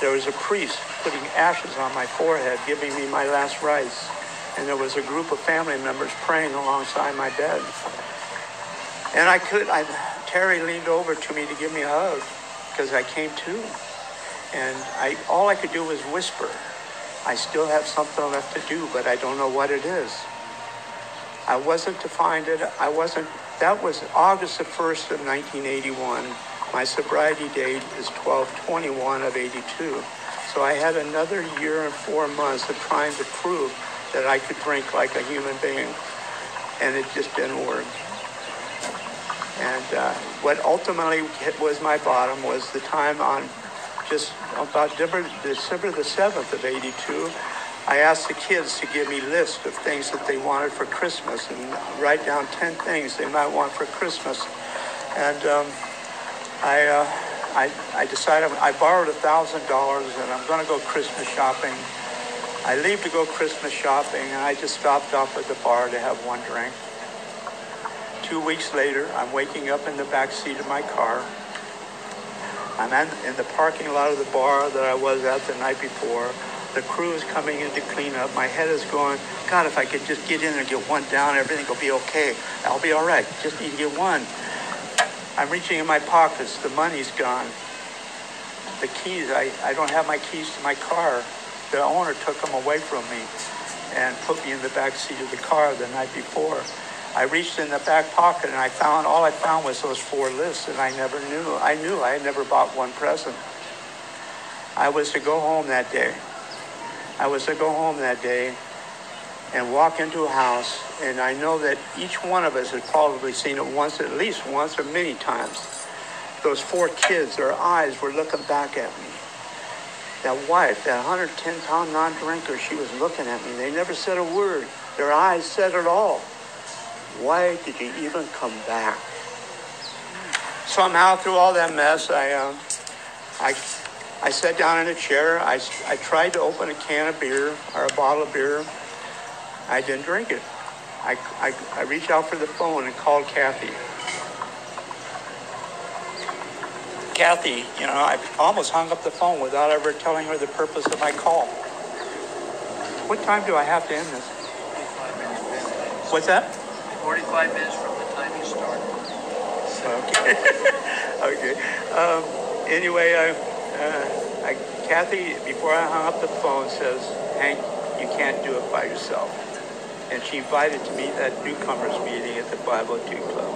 There was a priest putting ashes on my forehead, giving me my last rites, and there was a group of family members praying alongside my bed. And I could, I, Terry leaned over to me to give me a hug because I came to, and I, all I could do was whisper. I still have something left to do, but I don't know what it is. I wasn't to find it. I wasn't. That was August the 1st of 1981. My sobriety date is 12-21 of 82. So I had another year and four months of trying to prove that I could drink like a human being, and it just didn't work. And uh, what ultimately was my bottom was the time on just about December, the 7th of 82, I asked the kids to give me lists of things that they wanted for Christmas and write down 10 things they might want for Christmas. And um, I, uh, I, I decided I borrowed $1,000 and I'm going to go Christmas shopping. I leave to go Christmas shopping and I just stopped off at the bar to have one drink. Two weeks later, I'm waking up in the back seat of my car. I'm in, the parking lot of the bar that I was at the night before. The crew is coming in to clean up. My head is going, God, if I could just get in and get one down, everything will be okay. I'll be all right. Just need to get one. I'm reaching in my pockets. The money's gone. The keys, I, I don't have my keys to my car. The owner took them away from me and put me in the back seat of the car the night before. I reached in the back pocket and I found, all I found was those four lists and I never knew. I knew I had never bought one present. I was to go home that day. I was to go home that day and walk into a house and I know that each one of us has probably seen it once, at least once or many times. Those four kids, their eyes were looking back at me. That wife, that 110 pound non-drinker, she was looking at me. They never said a word. Their eyes said it all. Why did you even come back? Somehow, through all that mess, I, um, I, I sat down in a chair. I, I tried to open a can of beer or a bottle of beer. I didn't drink it. I, I, I reached out for the phone and called Kathy. Kathy, you know, I almost hung up the phone without ever telling her the purpose of my call. What time do I have to end this? What's that? 45 minutes from the time you start. So. Okay. okay. Um, anyway, I, uh, I, Kathy, before I hung up the phone, says, Hank, you can't do it by yourself. And she invited to meet at newcomers meeting at the 502 Club.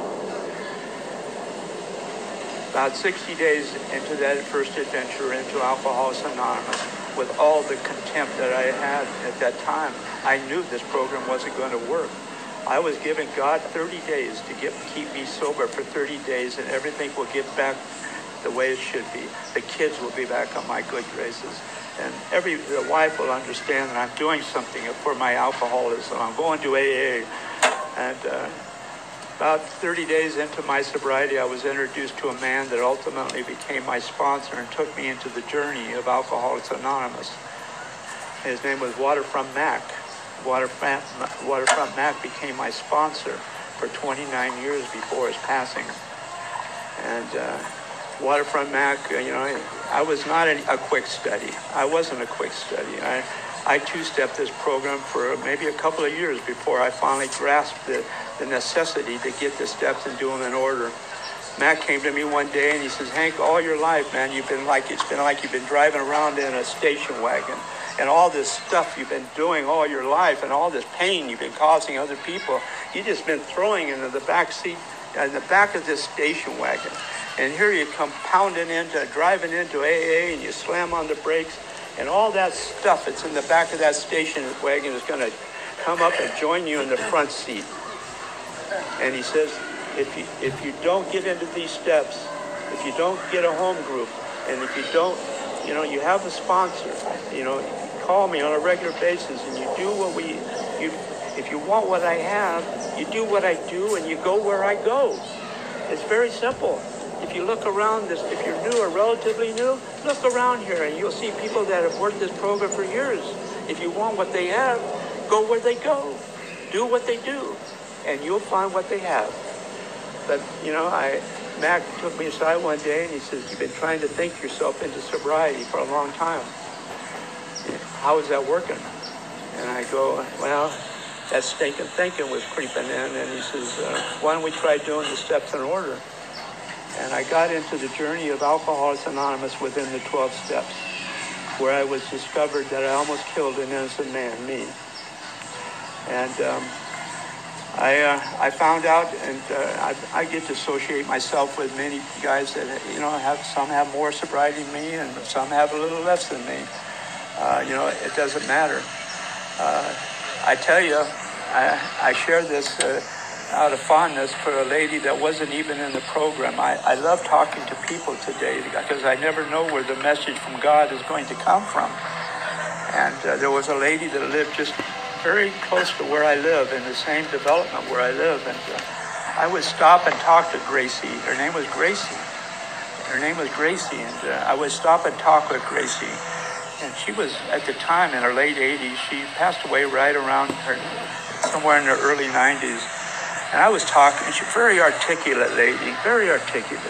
About 60 days into that first adventure into Alcoholics Anonymous, with all the contempt that I had at that time, I knew this program wasn't going to work. I was given God 30 days to get, keep me sober for 30 days, and everything will get back the way it should be. The kids will be back on my good graces. And every the wife will understand that I'm doing something for my alcoholism. I'm going to AA. And uh, about 30 days into my sobriety, I was introduced to a man that ultimately became my sponsor and took me into the journey of Alcoholics Anonymous. His name was Waterfront Mac. Waterfront, Waterfront Mac became my sponsor for 29 years before his passing. And uh, Waterfront Mac, uh, you know, I was not a quick study. I wasn't a quick study. I, I two-stepped this program for maybe a couple of years before I finally grasped the, the necessity to get the steps and do them in order. Matt came to me one day and he says, Hank, all your life, man, you've been like, it's been like you've been driving around in a station wagon and all this stuff you've been doing all your life and all this pain you've been causing other people, you've just been throwing into the back seat, in the back of this station wagon. And here you come pounding into, driving into AA and you slam on the brakes and all that stuff that's in the back of that station wagon is going to come up and join you in the front seat. And he says, if you, if you don't get into these steps, if you don't get a home group, and if you don't, you know, you have a sponsor, you know, call me on a regular basis and you do what we, you, if you want what I have, you do what I do and you go where I go. It's very simple. If you look around this, if you're new or relatively new, look around here and you'll see people that have worked this program for years. If you want what they have, go where they go. Do what they do and you'll find what they have. But, you know, I, Mac took me aside one day and he says, you've been trying to think yourself into sobriety for a long time. How is that working? And I go, well, that stinking thinking was creeping in. And he says, uh, why don't we try doing the steps in order? And I got into the journey of Alcoholics Anonymous within the 12 steps, where I was discovered that I almost killed an innocent man, me. And um, I, uh, I found out, and uh, I, I, get to associate myself with many guys that, you know, have some have more sobriety than me, and some have a little less than me. Uh, you know, it doesn't matter. Uh, I tell you, I, I share this uh, out of fondness for a lady that wasn't even in the program. I, I love talking to people today because I never know where the message from God is going to come from. And uh, there was a lady that lived just very close to where I live in the same development where I live. And uh, I would stop and talk to Gracie. Her name was Gracie. Her name was Gracie. And I would stop and talk with Gracie. And she was, at the time, in her late 80s. She passed away right around her, somewhere in her early 90s. And I was talking, she's a very articulate lady, very articulate.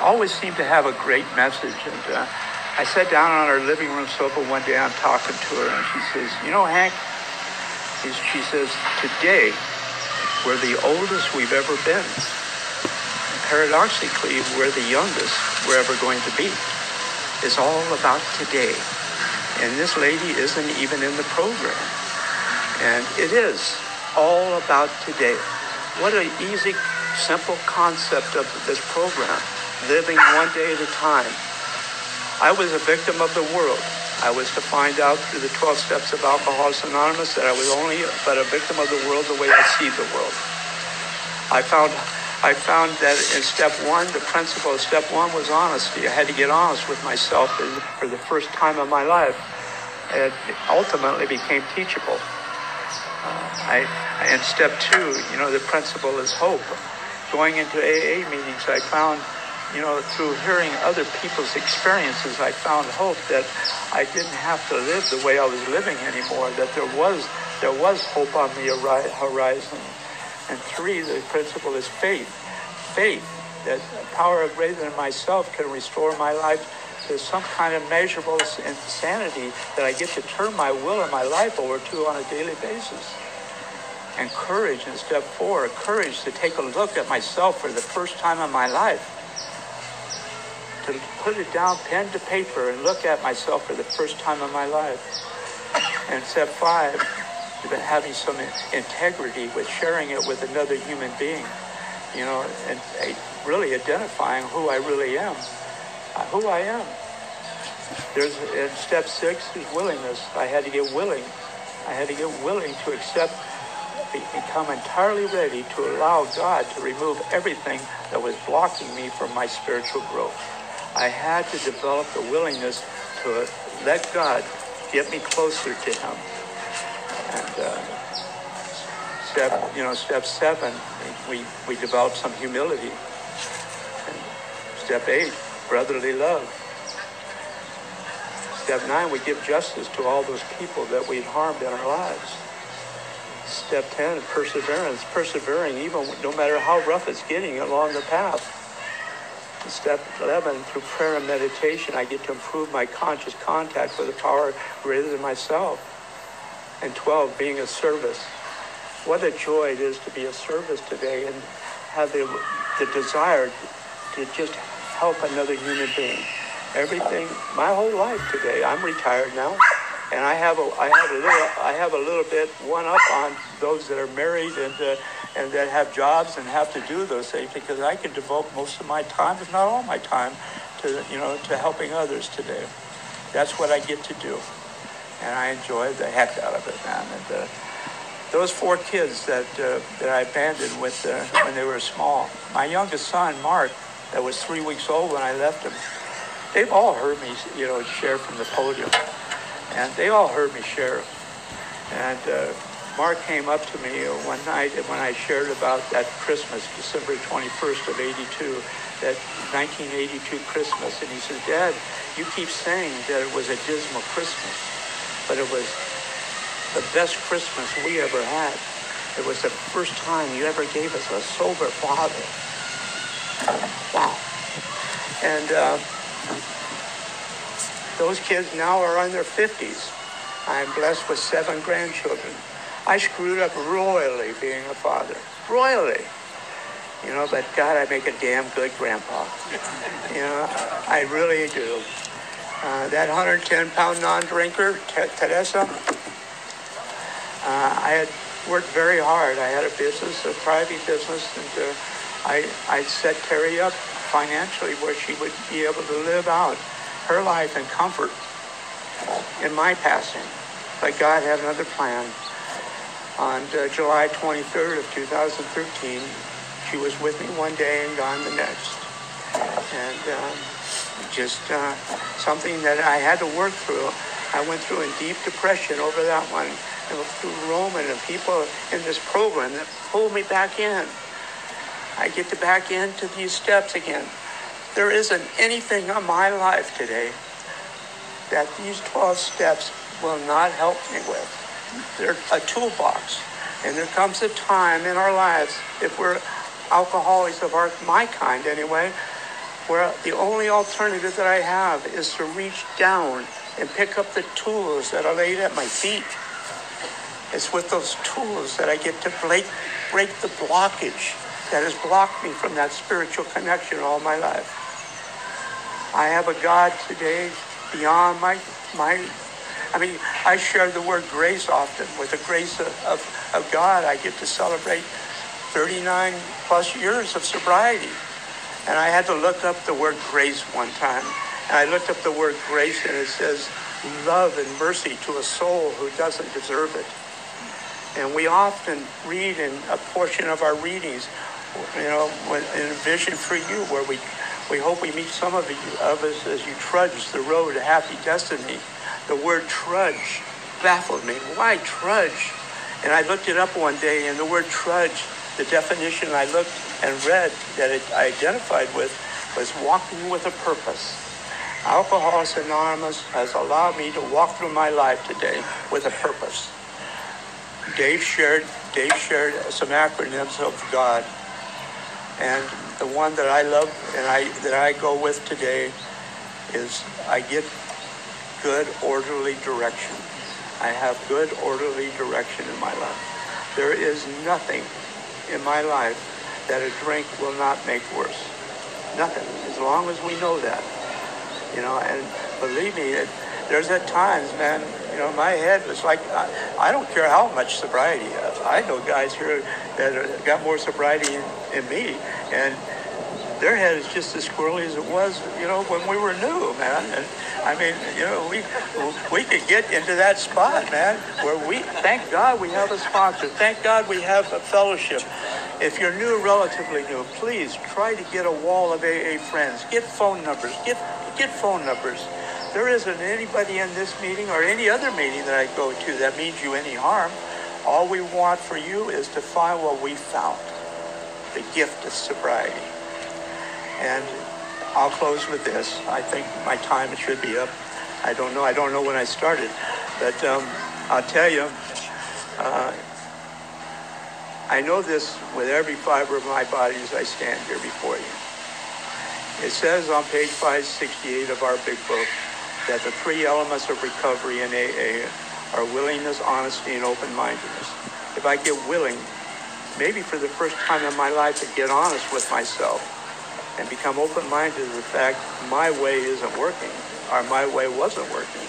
Always seemed to have a great message. And uh, I sat down on her living room sofa one day, I'm talking to her, and she says, You know, Hank, she says, today we're the oldest we've ever been. And paradoxically, we're the youngest we're ever going to be. It's all about today. And this lady isn't even in the program. And it is all about today. What an easy, simple concept of this program. Living one day at a time. I was a victim of the world. I was to find out through the 12 steps of Alcoholics Anonymous that I was only but a victim of the world the way I see the world. I found I found that in step one, the principle of step one was honesty. I had to get honest with myself for the first time in my life. It ultimately became teachable. Uh, I, in step two, you know, the principle is hope. Going into AA meetings, I found you know, through hearing other people's experiences, I found hope that I didn't have to live the way I was living anymore. That there was there was hope on the horizon. And three, the principle is faith. Faith that a power greater than myself can restore my life to some kind of measurable insanity that I get to turn my will and my life over to on a daily basis. And courage in step four, courage to take a look at myself for the first time in my life to put it down pen to paper and look at myself for the first time in my life. And step five, having some integrity with sharing it with another human being, you know, and really identifying who I really am, uh, who I am. There's in step six is willingness. I had to get willing. I had to get willing to accept, become entirely ready to allow God to remove everything that was blocking me from my spiritual growth. I had to develop the willingness to let God get me closer to Him. And uh, step, you know, step seven, we we developed some humility. And step eight, brotherly love. Step nine, we give justice to all those people that we've harmed in our lives. Step 10, perseverance, persevering even no matter how rough it's getting along the path. Step 11, through prayer and meditation, I get to improve my conscious contact with a power greater than myself. And 12, being a service. What a joy it is to be a service today and have the, the desire to just help another human being. Everything, my whole life today, I'm retired now, and I have a, I have a little, I have a little bit one up on those that are married and uh, and that have jobs and have to do those things because I can devote most of my time, if not all my time, to you know to helping others today. That's what I get to do, and I enjoyed the heck out of it, man. And uh, those four kids that uh, that I abandoned with uh, when they were small, my youngest son Mark, that was three weeks old when I left him. They've all heard me, you know, share from the podium, and they all heard me share, and uh, Mark came up to me one night when I shared about that Christmas, December 21st of 82, that 1982 Christmas. And he said, Dad, you keep saying that it was a dismal Christmas, but it was the best Christmas we ever had. It was the first time you ever gave us a sober father. Wow. And uh, those kids now are in their 50s. I'm blessed with seven grandchildren. I screwed up royally being a father. Royally. You know, but God, I make a damn good grandpa. you know, I really do. Uh, that 110 pound non drinker, Teresa, uh, I had worked very hard. I had a business, a private business, and uh, I, I set Terry up financially where she would be able to live out her life in comfort in my passing. But God had another plan. On uh, July 23rd of 2013, she was with me one day and gone the next. And um, just uh, something that I had to work through. I went through a deep depression over that one. And through Roman and people in this program that pulled me back in. I get to back into these steps again. There isn't anything in my life today that these 12 steps will not help me with. They're a toolbox. And there comes a time in our lives, if we're alcoholics of our, my kind anyway, where the only alternative that I have is to reach down and pick up the tools that are laid at my feet. It's with those tools that I get to break, break the blockage that has blocked me from that spiritual connection all my life. I have a God today beyond my, my I mean, I share the word grace often. With the grace of, of, of God, I get to celebrate 39 plus years of sobriety. And I had to look up the word grace one time. And I looked up the word grace and it says love and mercy to a soul who doesn't deserve it. And we often read in a portion of our readings, you know, in a vision for you, where we, we hope we meet some of, you, of us as you trudge the road to happy destiny. The word trudge baffled me. Why trudge? And I looked it up one day, and the word trudge, the definition I looked and read that it identified with was walking with a purpose. Alcoholics Anonymous has allowed me to walk through my life today with a purpose. Dave shared Dave shared some acronyms of God, and the one that I love and I that I go with today is I get good orderly direction. I have good orderly direction in my life. There is nothing in my life that a drink will not make worse. Nothing. As long as we know that. You know, and believe me, it, there's at times, man, you know, my head was like, I, I don't care how much sobriety. I know guys here that got more sobriety in, in me, and their head is just as squirrely as it was, you know, when we were new, man. And I mean, you know, we we could get into that spot, man, where we thank God we have a sponsor. Thank God we have a fellowship. If you're new, relatively new, please try to get a wall of AA friends. Get phone numbers. Get get phone numbers. There isn't anybody in this meeting or any other meeting that I go to that means you any harm. All we want for you is to find what we found, the gift of sobriety. And I'll close with this. I think my time should be up. I don't know. I don't know when I started, but um, I'll tell you. Uh, I know this with every fiber of my body as I stand here before you. It says on page 568 of our big book that the three elements of recovery in AA are willingness, honesty, and open-mindedness. If I get willing, maybe for the first time in my life, to get honest with myself and become open-minded to the fact my way isn't working or my way wasn't working.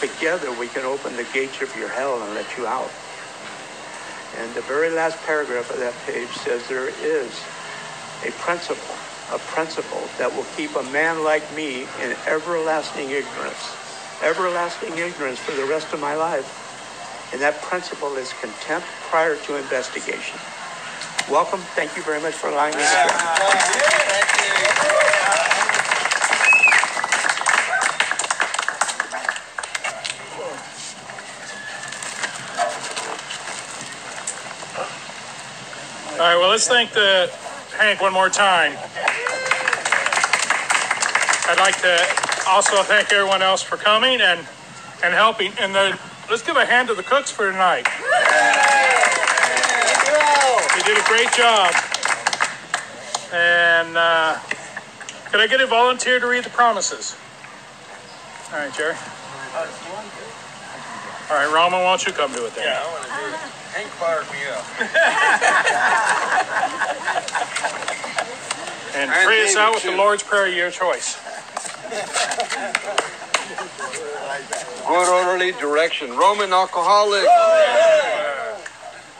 Together we can open the gates of your hell and let you out. And the very last paragraph of that page says there is a principle a principle that will keep a man like me in everlasting ignorance, everlasting ignorance for the rest of my life. And that principle is contempt prior to investigation. Welcome. Thank you very much for allowing me to share. All right, well, let's thank the Hank one more time. I'd like to also thank everyone else for coming and, and helping. And the, let's give a hand to the cooks for tonight. Did a great job. And uh, could I get a volunteer to read the promises? All right, Jerry. All right, Roman, why don't you come do it then? Yeah, I want to do it. Hank fired me up. And pray us out with the. Lord's Prayer, of your choice. Good orderly direction. Roman alcoholic.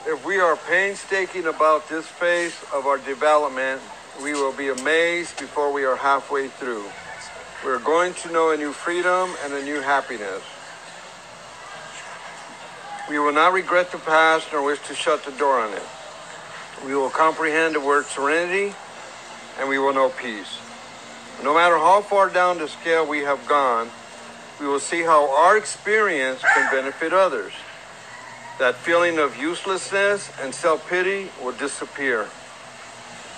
If we are painstaking about this phase of our development, we will be amazed before we are halfway through. We are going to know a new freedom and a new happiness. We will not regret the past nor wish to shut the door on it. We will comprehend the word serenity and we will know peace. No matter how far down the scale we have gone, we will see how our experience can benefit others. That feeling of uselessness and self pity will disappear.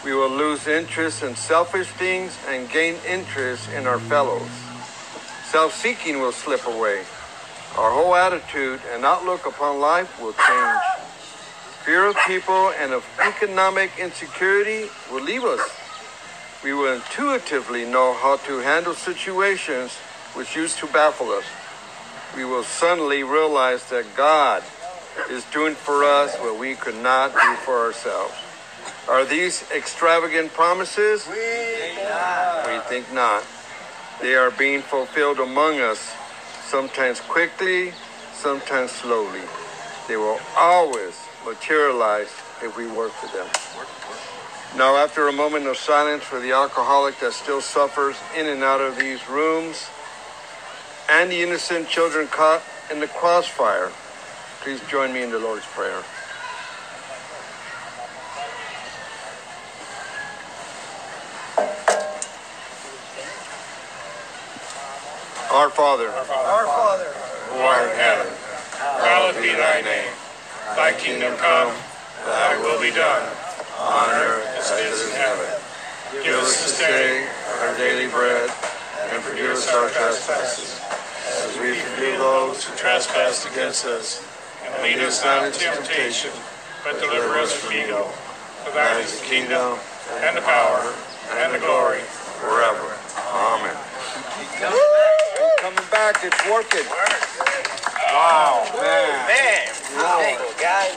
We will lose interest in selfish things and gain interest in our fellows. Self seeking will slip away. Our whole attitude and outlook upon life will change. Fear of people and of economic insecurity will leave us. We will intuitively know how to handle situations which used to baffle us. We will suddenly realize that God is doing for us what we could not do for ourselves. Are these extravagant promises? We think not. They are being fulfilled among us, sometimes quickly, sometimes slowly. They will always materialize if we work for them. Now, after a moment of silence for the alcoholic that still suffers in and out of these rooms, and the innocent children caught in the crossfire, please join me in the Lord's Prayer. Our Father, Our Father, who art in heaven, hallowed be thy name. Thy kingdom come, thy will be done, on earth as it is in heaven. Give us this day our daily bread, and forgive us our trespasses, as we forgive those who trespass against us. And lead us not into temptation, but deliver us from evil. For thine is the kingdom, and the power, and the glory. forever. Amen. Coming back, it's working. Wow, man. man, thanks, guys.